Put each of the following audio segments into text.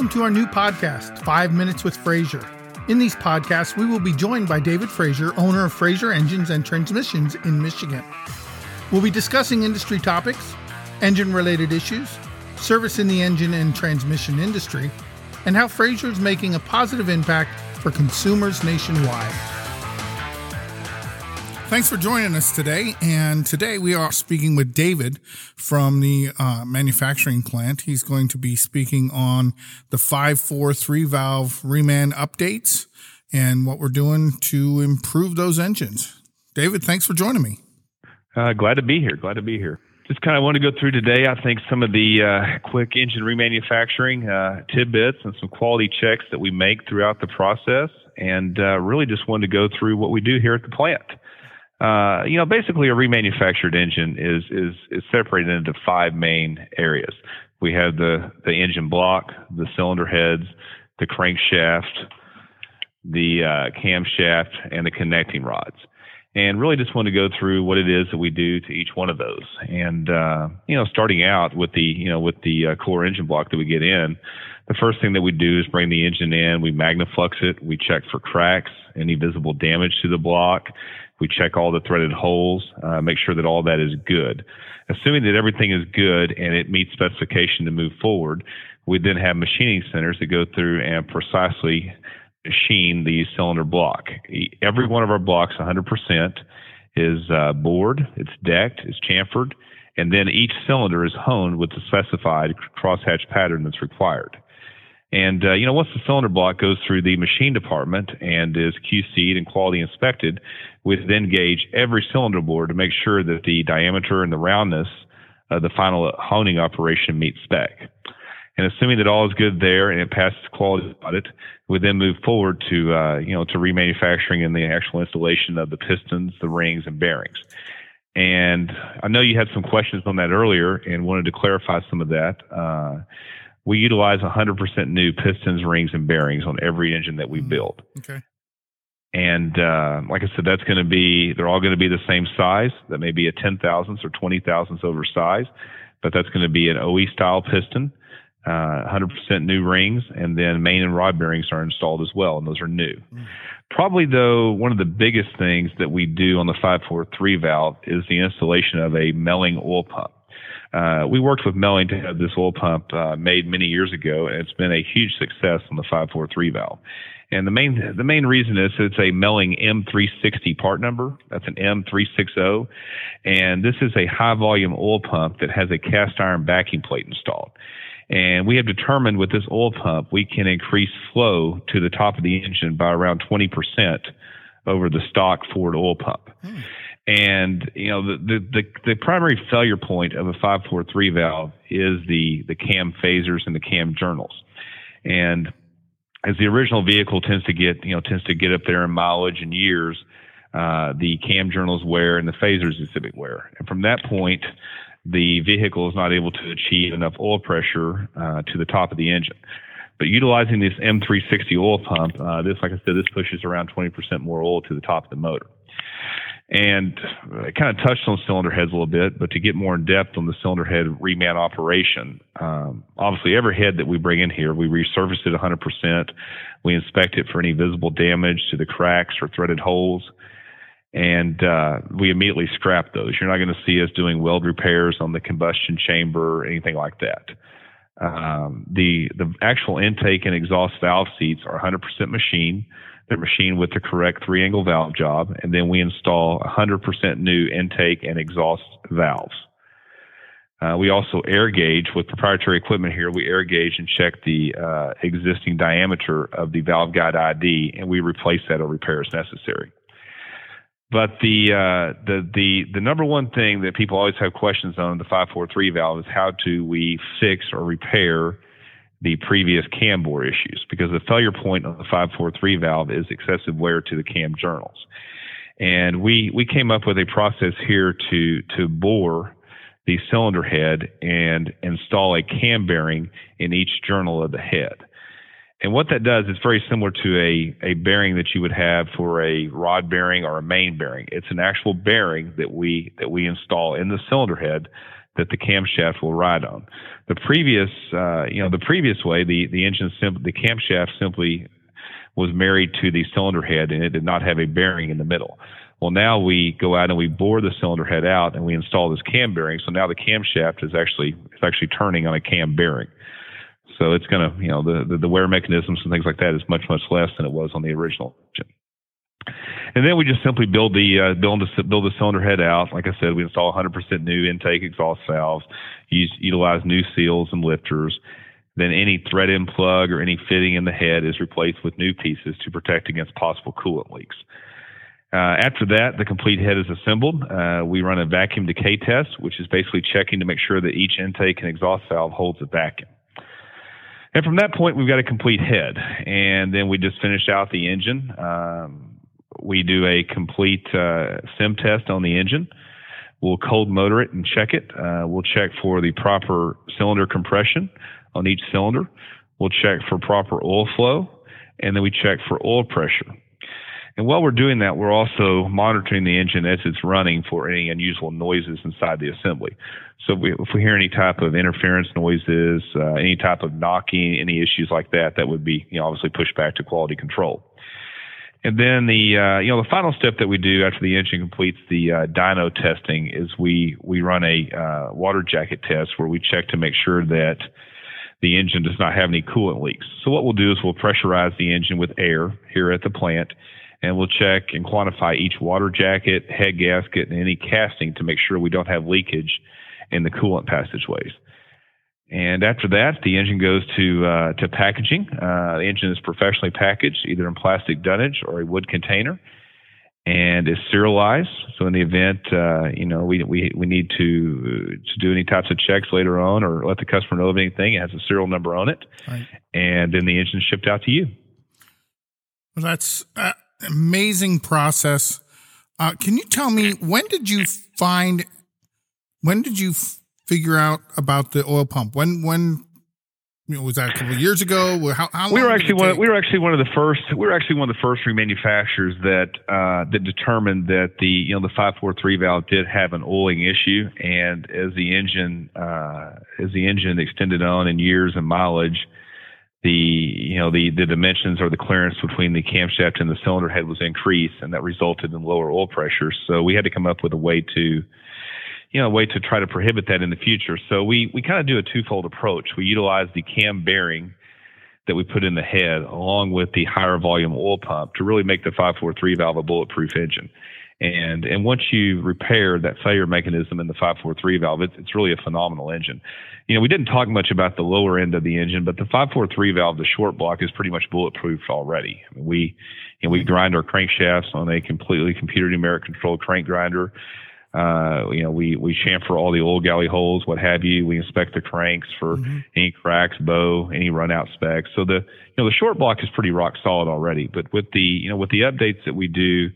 welcome to our new podcast, Five Minutes with Fraser. In these podcasts, we will be joined by David Fraser, owner of Fraser Engines and Transmissions in Michigan. We'll be discussing industry topics, engine related issues, service in the engine and transmission industry, and how Fraser is making a positive impact for consumers nationwide. Thanks for joining us today. And today we are speaking with David from the uh, manufacturing plant. He's going to be speaking on the 543 valve reman updates and what we're doing to improve those engines. David, thanks for joining me. Uh, glad to be here. Glad to be here. Just kind of want to go through today, I think, some of the uh, quick engine remanufacturing uh, tidbits and some quality checks that we make throughout the process. And uh, really just wanted to go through what we do here at the plant. Uh, you know, basically a remanufactured engine is, is, is separated into five main areas. We have the, the engine block, the cylinder heads, the crankshaft, the uh, camshaft, and the connecting rods. And really just want to go through what it is that we do to each one of those. And, uh, you know, starting out with the, you know, with the uh, core engine block that we get in, the first thing that we do is bring the engine in, we magnaflux it, we check for cracks, any visible damage to the block, we check all the threaded holes, uh, make sure that all that is good. Assuming that everything is good and it meets specification to move forward, we then have machining centers that go through and precisely machine the cylinder block. Every one of our blocks, 100%, is uh, bored, it's decked, it's chamfered, and then each cylinder is honed with the specified crosshatch pattern that's required. And, uh, you know, once the cylinder block goes through the machine department and is QC'd and quality inspected, we then gauge every cylinder bore to make sure that the diameter and the roundness of the final honing operation meet spec. And assuming that all is good there and it passes quality audit, we then move forward to, uh, you know, to remanufacturing and the actual installation of the pistons, the rings, and bearings. And I know you had some questions on that earlier and wanted to clarify some of that. Uh, we utilize 100% new pistons, rings, and bearings on every engine that we mm-hmm. build. Okay. And uh, like I said, that's going to be, they're all going to be the same size. That may be a 10 thousandths or 20 thousandths over size, but that's going to be an OE style piston, uh, 100% new rings, and then main and rod bearings are installed as well, and those are new. Mm. Probably, though, one of the biggest things that we do on the 543 valve is the installation of a Melling oil pump. Uh, we worked with Melling to have this oil pump uh, made many years ago, and it's been a huge success on the 543 valve. And the main the main reason is it's a Melling M360 part number. That's an M360, and this is a high volume oil pump that has a cast iron backing plate installed. And we have determined with this oil pump we can increase flow to the top of the engine by around 20% over the stock Ford oil pump. Hmm. And you know the, the, the the primary failure point of a 543 valve is the the cam phasers and the cam journals. And as the original vehicle tends to get you know tends to get up there in mileage and years, uh, the cam journals wear and the phasers exhibit wear. And from that point, the vehicle is not able to achieve enough oil pressure uh, to the top of the engine. But utilizing this M360 oil pump, uh, this, like I said, this pushes around 20% more oil to the top of the motor. And I kind of touched on cylinder heads a little bit, but to get more in depth on the cylinder head reman operation, um, obviously every head that we bring in here, we resurface it 100%. We inspect it for any visible damage to the cracks or threaded holes, and uh, we immediately scrap those. You're not going to see us doing weld repairs on the combustion chamber or anything like that. Um, the the actual intake and exhaust valve seats are 100% machine. They're machined with the correct three angle valve job, and then we install 100% new intake and exhaust valves. Uh, we also air gauge with proprietary equipment here. We air gauge and check the uh, existing diameter of the valve guide ID, and we replace that or repair as necessary. But the uh, the the the number one thing that people always have questions on the 543 valve is how do we fix or repair the previous cam bore issues because the failure point of the 543 valve is excessive wear to the cam journals. And we, we came up with a process here to, to bore the cylinder head and install a cam bearing in each journal of the head. And what that does is very similar to a, a bearing that you would have for a rod bearing or a main bearing. It's an actual bearing that we that we install in the cylinder head that the camshaft will ride on. The previous, uh, you know, the previous way, the the engine sim- the camshaft simply was married to the cylinder head and it did not have a bearing in the middle. Well, now we go out and we bore the cylinder head out and we install this cam bearing. So now the camshaft is actually it's actually turning on a cam bearing. So it's going to, you know, the, the, the wear mechanisms and things like that is much much less than it was on the original engine. And then we just simply build the uh, build the build the cylinder head out. Like I said, we install 100% new intake exhaust valves, use, utilize new seals and lifters. Then any thread in plug or any fitting in the head is replaced with new pieces to protect against possible coolant leaks. Uh, after that, the complete head is assembled. Uh, we run a vacuum decay test, which is basically checking to make sure that each intake and exhaust valve holds a vacuum. And from that point, we've got a complete head. And then we just finish out the engine. Um, we do a complete uh, sim test on the engine. We'll cold motor it and check it. Uh, we'll check for the proper cylinder compression on each cylinder. We'll check for proper oil flow, and then we check for oil pressure. And while we're doing that, we're also monitoring the engine as it's running for any unusual noises inside the assembly. So if we, if we hear any type of interference noises, uh, any type of knocking, any issues like that, that would be you know, obviously pushed back to quality control. And then the uh, you know the final step that we do after the engine completes the uh, dyno testing is we we run a uh, water jacket test where we check to make sure that the engine does not have any coolant leaks. So what we'll do is we'll pressurize the engine with air here at the plant and we'll check and quantify each water jacket, head gasket, and any casting to make sure we don't have leakage in the coolant passageways. And after that, the engine goes to uh, to packaging. Uh, the engine is professionally packaged, either in plastic dunnage or a wood container, and is serialized. So in the event, uh, you know, we, we we need to to do any types of checks later on, or let the customer know of anything, it has a serial number on it, right. and then the engine is shipped out to you. Well, that's uh, amazing process. Uh, can you tell me when did you find? When did you f- figure out about the oil pump? When when you know, was that a couple of years ago? How, how we were actually one. Of, we were actually one of the first. We were actually one of the first remanufacturers that uh, that determined that the you know the five four three valve did have an oiling issue, and as the engine uh, as the engine extended on in years and mileage, the you know the the dimensions or the clearance between the camshaft and the cylinder head was increased, and that resulted in lower oil pressure. So we had to come up with a way to you know, a way to try to prohibit that in the future. So we, we kind of do a twofold approach. We utilize the cam bearing that we put in the head along with the higher volume oil pump to really make the 543 valve a bulletproof engine. And and once you repair that failure mechanism in the 543 valve, it's, it's really a phenomenal engine. You know, we didn't talk much about the lower end of the engine, but the 543 valve, the short block, is pretty much bulletproof already. I mean, we know, we grind our crankshafts on a completely computer numeric controlled crank grinder. Uh, you know, we, we chamfer all the oil galley holes, what have you. We inspect the cranks for mm-hmm. any cracks, bow, any run out specs. So the, you know, the short block is pretty rock solid already, but with the, you know, with the updates that we do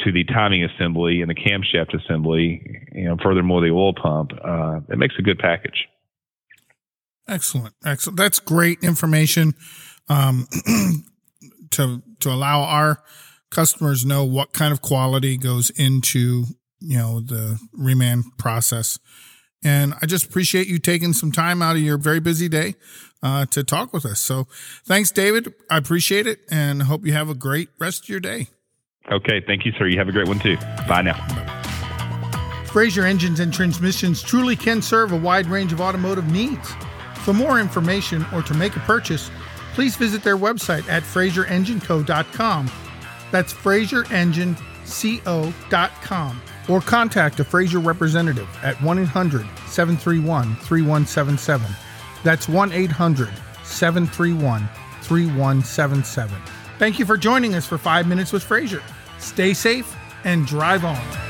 to the timing assembly and the camshaft assembly, you know, furthermore, the oil pump, uh, it makes a good package. Excellent. Excellent. That's great information. Um, to, to allow our customers know what kind of quality goes into you know, the reman process. And I just appreciate you taking some time out of your very busy day uh, to talk with us. So thanks, David. I appreciate it and hope you have a great rest of your day. Okay. Thank you, sir. You have a great one too. Bye now. Fraser Engines and Transmissions truly can serve a wide range of automotive needs. For more information or to make a purchase, please visit their website at FraserEngineCo.com. That's FraserEngineCo.com or contact a Fraser representative at 1 800 731 3177. That's 1 800 731 3177. Thank you for joining us for 5 Minutes with Fraser. Stay safe and drive on.